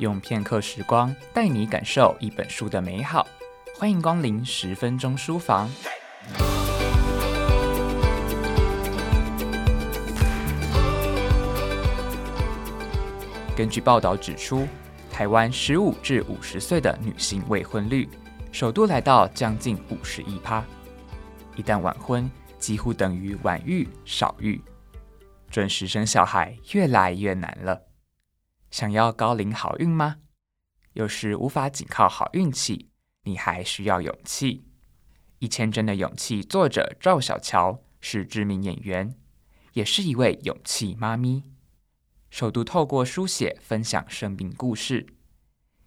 用片刻时光带你感受一本书的美好，欢迎光临十分钟书房。根据报道指出，台湾十五至五十岁的女性未婚率首度来到将近五十一趴，一旦晚婚，几乎等于晚育少育，准时生小孩越来越难了。想要高龄好运吗？有时无法仅靠好运气，你还需要勇气。一千帧的勇气，作者赵小乔是知名演员，也是一位勇气妈咪。首度透过书写分享生命故事，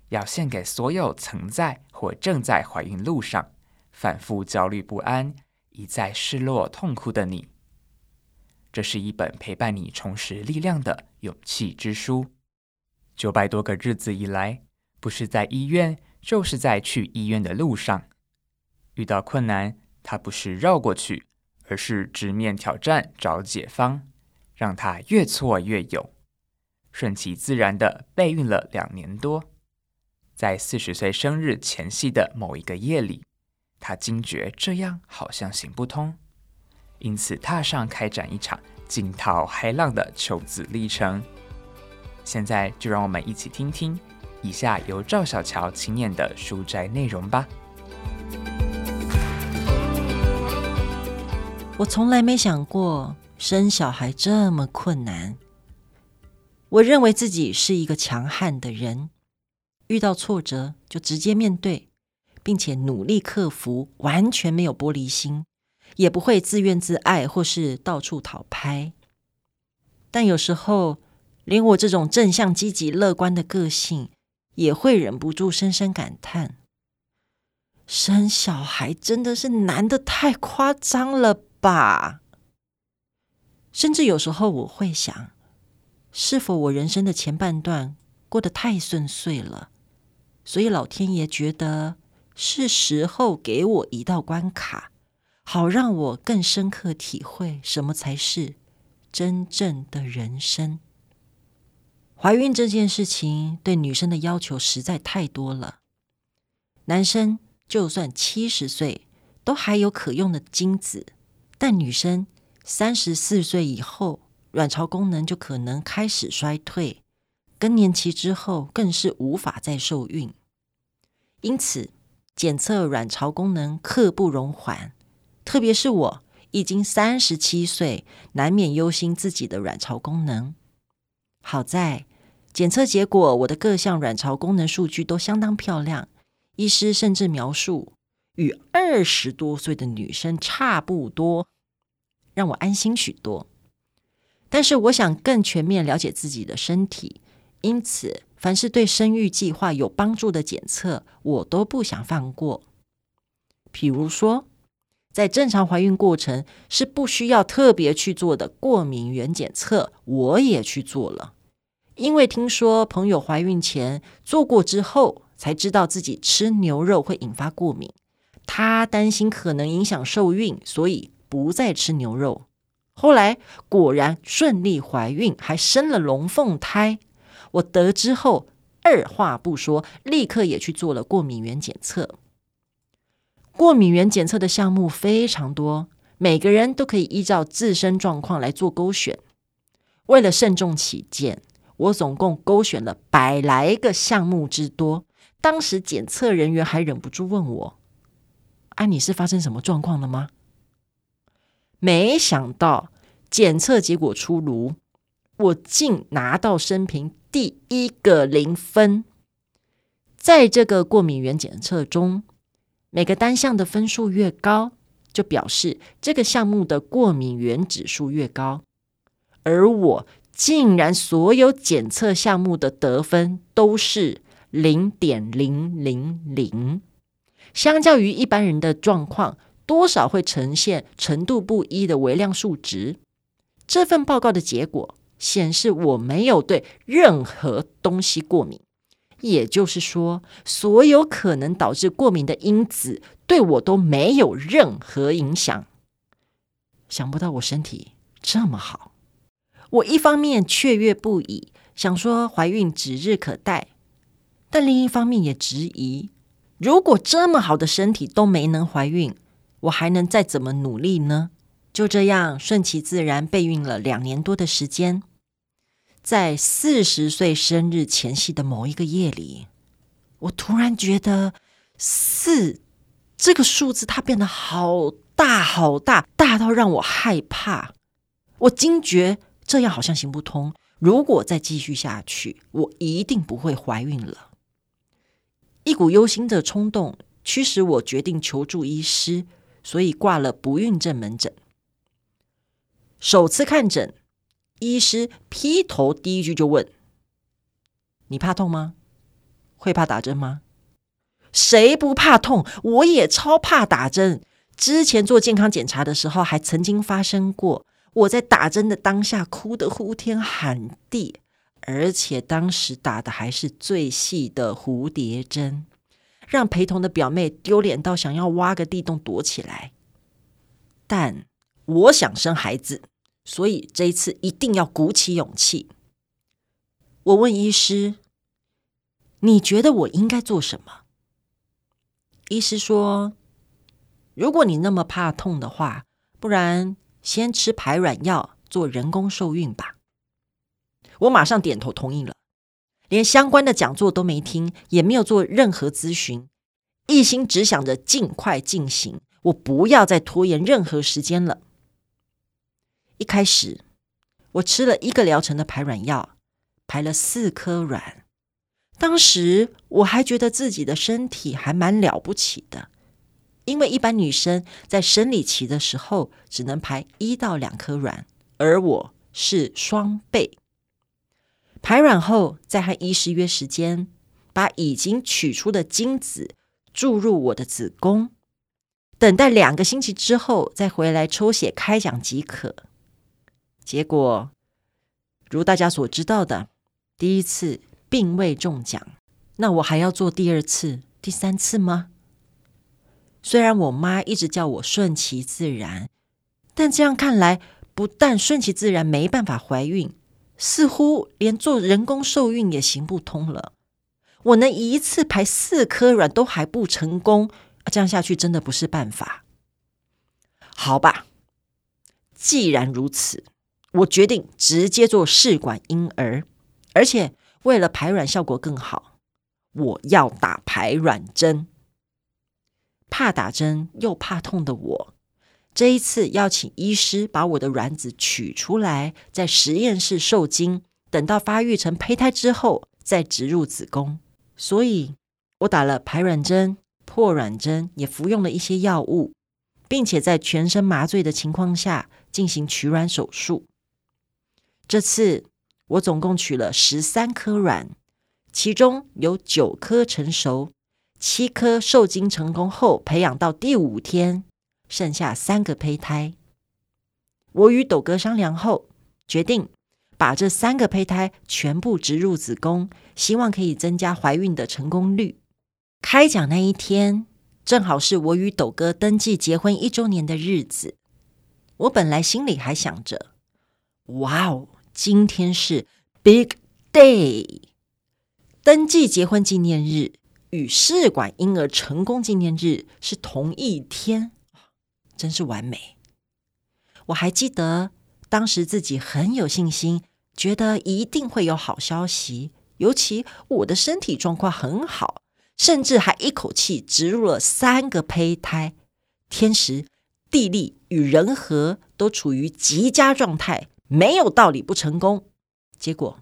要献给所有曾在或正在怀孕路上反复焦虑不安、一再失落痛哭的你。这是一本陪伴你重拾力量的勇气之书。九百多个日子以来，不是在医院，就是在去医院的路上。遇到困难，他不是绕过去，而是直面挑战，找解方，让他越挫越勇。顺其自然的备孕了两年多，在四十岁生日前夕的某一个夜里，他惊觉这样好像行不通，因此踏上开展一场惊涛骇浪的求子历程。现在就让我们一起听听以下由赵小乔亲念的书摘内容吧。我从来没想过生小孩这么困难。我认为自己是一个强悍的人，遇到挫折就直接面对，并且努力克服，完全没有玻璃心，也不会自怨自艾或是到处讨拍。但有时候，连我这种正向、积极、乐观的个性，也会忍不住深深感叹：生小孩真的是难的太夸张了吧？甚至有时候我会想。是否我人生的前半段过得太顺遂了，所以老天爷觉得是时候给我一道关卡，好让我更深刻体会什么才是真正的人生。怀孕这件事情对女生的要求实在太多了，男生就算七十岁都还有可用的精子，但女生三十四岁以后。卵巢功能就可能开始衰退，更年期之后更是无法再受孕。因此，检测卵巢功能刻不容缓。特别是我已经三十七岁，难免忧心自己的卵巢功能。好在检测结果，我的各项卵巢功能数据都相当漂亮，医师甚至描述与二十多岁的女生差不多，让我安心许多。但是我想更全面了解自己的身体，因此凡是对生育计划有帮助的检测，我都不想放过。比如说，在正常怀孕过程是不需要特别去做的过敏原检测，我也去做了。因为听说朋友怀孕前做过之后，才知道自己吃牛肉会引发过敏，他担心可能影响受孕，所以不再吃牛肉。后来果然顺利怀孕，还生了龙凤胎。我得知后，二话不说，立刻也去做了过敏原检测。过敏原检测的项目非常多，每个人都可以依照自身状况来做勾选。为了慎重起见，我总共勾选了百来个项目之多。当时检测人员还忍不住问我：“啊，你是发生什么状况了吗？”没想到检测结果出炉，我竟拿到生平第一个零分。在这个过敏原检测中，每个单项的分数越高，就表示这个项目的过敏原指数越高。而我竟然所有检测项目的得分都是零点零零零，相较于一般人的状况。多少会呈现程度不一的微量数值。这份报告的结果显示，我没有对任何东西过敏，也就是说，所有可能导致过敏的因子对我都没有任何影响。想不到我身体这么好，我一方面雀跃不已，想说怀孕指日可待，但另一方面也质疑：如果这么好的身体都没能怀孕，我还能再怎么努力呢？就这样顺其自然备孕了两年多的时间，在四十岁生日前夕的某一个夜里，我突然觉得四这个数字它变得好大好大，大到让我害怕。我惊觉这样好像行不通，如果再继续下去，我一定不会怀孕了。一股忧心的冲动驱使我决定求助医师，所以挂了不孕症门诊。首次看诊，医师劈头第一句就问：“你怕痛吗？会怕打针吗？”谁不怕痛？我也超怕打针。之前做健康检查的时候，还曾经发生过我在打针的当下哭得呼天喊地，而且当时打的还是最细的蝴蝶针，让陪同的表妹丢脸到想要挖个地洞躲起来。但我想生孩子。所以这一次一定要鼓起勇气。我问医师：“你觉得我应该做什么？”医师说：“如果你那么怕痛的话，不然先吃排卵药做人工受孕吧。”我马上点头同意了，连相关的讲座都没听，也没有做任何咨询，一心只想着尽快进行，我不要再拖延任何时间了。一开始，我吃了一个疗程的排卵药，排了四颗卵。当时我还觉得自己的身体还蛮了不起的，因为一般女生在生理期的时候只能排一到两颗卵，而我是双倍。排卵后，再和医师约时间，把已经取出的精子注入我的子宫，等待两个星期之后再回来抽血开奖即可。结果，如大家所知道的，第一次并未中奖，那我还要做第二次、第三次吗？虽然我妈一直叫我顺其自然，但这样看来，不但顺其自然没办法怀孕，似乎连做人工受孕也行不通了。我能一次排四颗卵都还不成功，这样下去真的不是办法。好吧，既然如此。我决定直接做试管婴儿，而且为了排卵效果更好，我要打排卵针。怕打针又怕痛的我，这一次要请医师把我的卵子取出来，在实验室受精，等到发育成胚胎之后再植入子宫。所以，我打了排卵针、破卵针，也服用了一些药物，并且在全身麻醉的情况下进行取卵手术。这次我总共取了十三颗卵，其中有九颗成熟，七颗受精成功后培养到第五天，剩下三个胚胎。我与斗哥商量后，决定把这三个胚胎全部植入子宫，希望可以增加怀孕的成功率。开奖那一天，正好是我与斗哥登记结婚一周年的日子。我本来心里还想着，哇哦！今天是 Big Day，登记结婚纪念日与试管婴儿成功纪念日是同一天，真是完美。我还记得当时自己很有信心，觉得一定会有好消息，尤其我的身体状况很好，甚至还一口气植入了三个胚胎，天时、地利与人和都处于极佳状态。没有道理不成功，结果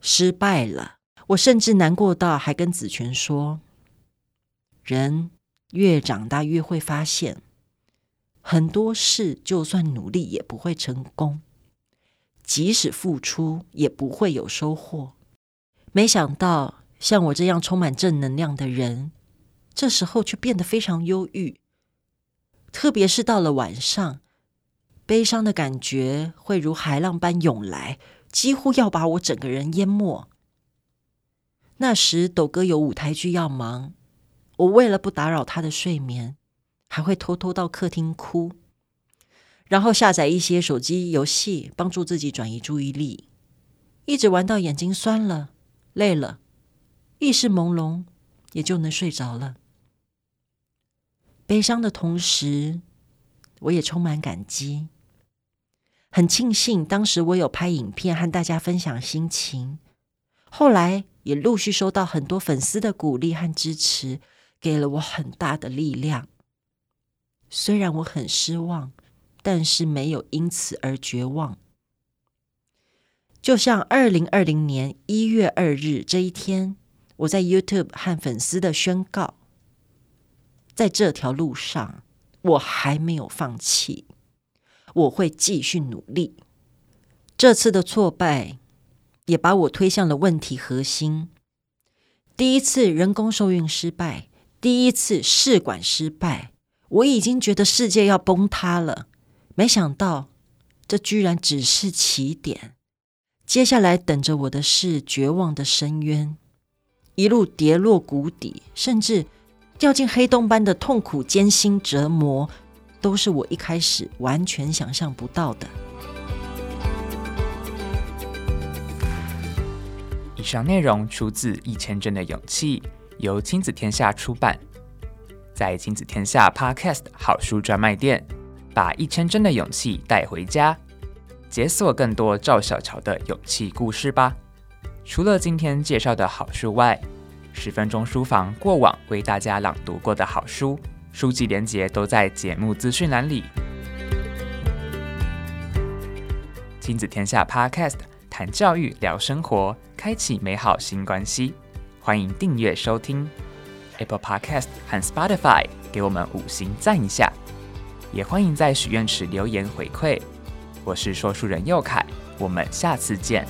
失败了。我甚至难过到还跟子权说：“人越长大越会发现，很多事就算努力也不会成功，即使付出也不会有收获。”没想到像我这样充满正能量的人，这时候却变得非常忧郁，特别是到了晚上。悲伤的感觉会如海浪般涌来，几乎要把我整个人淹没。那时，斗哥有舞台剧要忙，我为了不打扰他的睡眠，还会偷偷到客厅哭，然后下载一些手机游戏，帮助自己转移注意力，一直玩到眼睛酸了、累了，意识朦胧，也就能睡着了。悲伤的同时，我也充满感激，很庆幸当时我有拍影片和大家分享心情。后来也陆续收到很多粉丝的鼓励和支持，给了我很大的力量。虽然我很失望，但是没有因此而绝望。就像二零二零年一月二日这一天，我在 YouTube 和粉丝的宣告，在这条路上，我还没有放弃，我会继续努力。这次的挫败也把我推向了问题核心。第一次人工受孕失败，第一次试管失败，我已经觉得世界要崩塌了。没想到，这居然只是起点。接下来等着我的是绝望的深渊，一路跌落谷底，甚至掉进黑洞般的痛苦、艰辛、折磨，都是我一开始完全想象不到的。以上内容出自《一千帧的勇气》，由亲子天下出版，在亲子天下 Podcast 好书专卖店，把一千帧的勇气带回家。解锁更多赵小乔的勇气故事吧！除了今天介绍的好书外，十分钟书房过往为大家朗读过的好书，书籍连结都在节目资讯栏里。亲子天下 Podcast 谈教育、聊生活，开启美好新关系。欢迎订阅收听 Apple Podcast 和 Spotify，给我们五星赞一下。也欢迎在许愿池留言回馈。我是说书人佑凯，我们下次见。